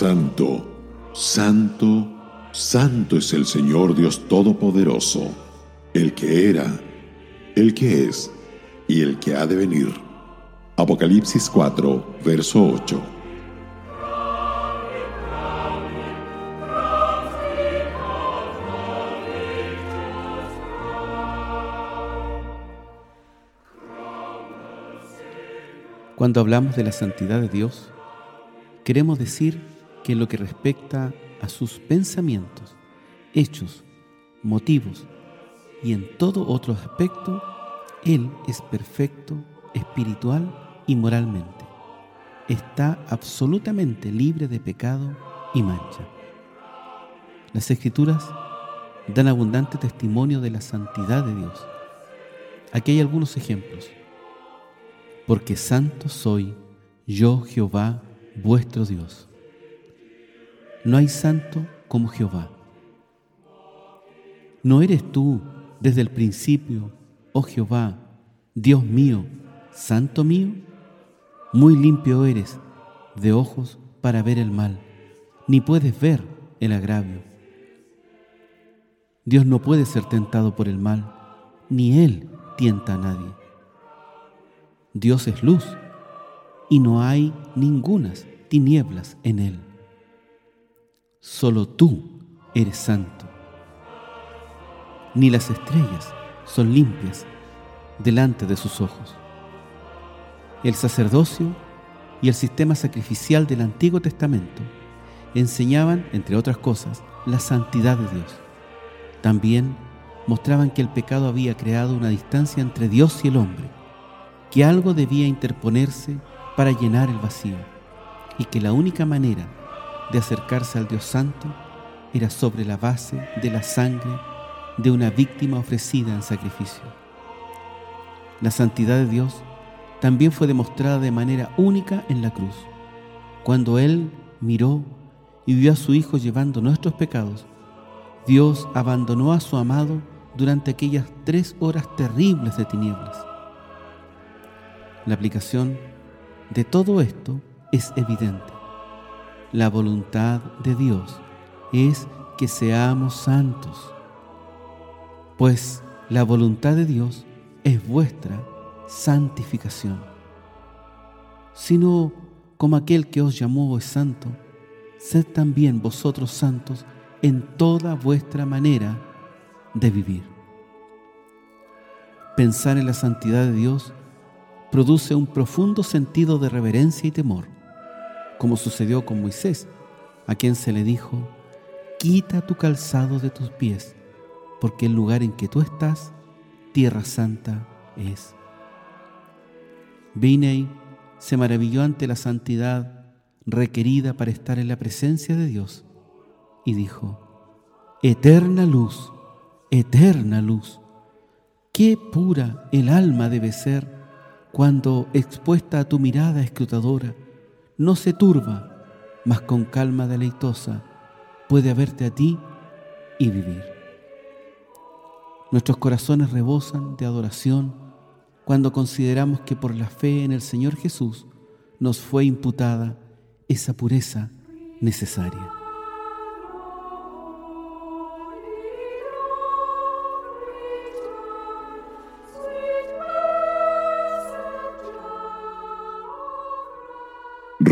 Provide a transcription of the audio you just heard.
Santo, santo, santo es el Señor Dios Todopoderoso, el que era, el que es y el que ha de venir. Apocalipsis 4, verso 8. Cuando hablamos de la santidad de Dios, queremos decir que en lo que respecta a sus pensamientos, hechos, motivos y en todo otro aspecto, Él es perfecto, espiritual y moralmente. Está absolutamente libre de pecado y mancha. Las Escrituras dan abundante testimonio de la santidad de Dios. Aquí hay algunos ejemplos porque santo soy yo Jehová vuestro Dios. No hay santo como Jehová. ¿No eres tú desde el principio, oh Jehová, Dios mío, santo mío? Muy limpio eres de ojos para ver el mal, ni puedes ver el agravio. Dios no puede ser tentado por el mal, ni Él tienta a nadie. Dios es luz y no hay ningunas tinieblas en Él. Solo tú eres santo. Ni las estrellas son limpias delante de sus ojos. El sacerdocio y el sistema sacrificial del Antiguo Testamento enseñaban, entre otras cosas, la santidad de Dios. También mostraban que el pecado había creado una distancia entre Dios y el hombre que algo debía interponerse para llenar el vacío y que la única manera de acercarse al Dios Santo era sobre la base de la sangre de una víctima ofrecida en sacrificio. La santidad de Dios también fue demostrada de manera única en la cruz, cuando Él miró y vio a su Hijo llevando nuestros pecados. Dios abandonó a su amado durante aquellas tres horas terribles de tinieblas la aplicación de todo esto es evidente. La voluntad de Dios es que seamos santos, pues la voluntad de Dios es vuestra santificación. Sino como aquel que os llamó es santo, sed también vosotros santos en toda vuestra manera de vivir. Pensar en la santidad de Dios produce un profundo sentido de reverencia y temor, como sucedió con Moisés, a quien se le dijo, quita tu calzado de tus pies, porque el lugar en que tú estás, tierra santa es. Binei se maravilló ante la santidad requerida para estar en la presencia de Dios y dijo, Eterna luz, eterna luz, qué pura el alma debe ser cuando, expuesta a tu mirada escrutadora, no se turba, mas con calma deleitosa puede haberte a ti y vivir. Nuestros corazones rebosan de adoración cuando consideramos que por la fe en el Señor Jesús nos fue imputada esa pureza necesaria.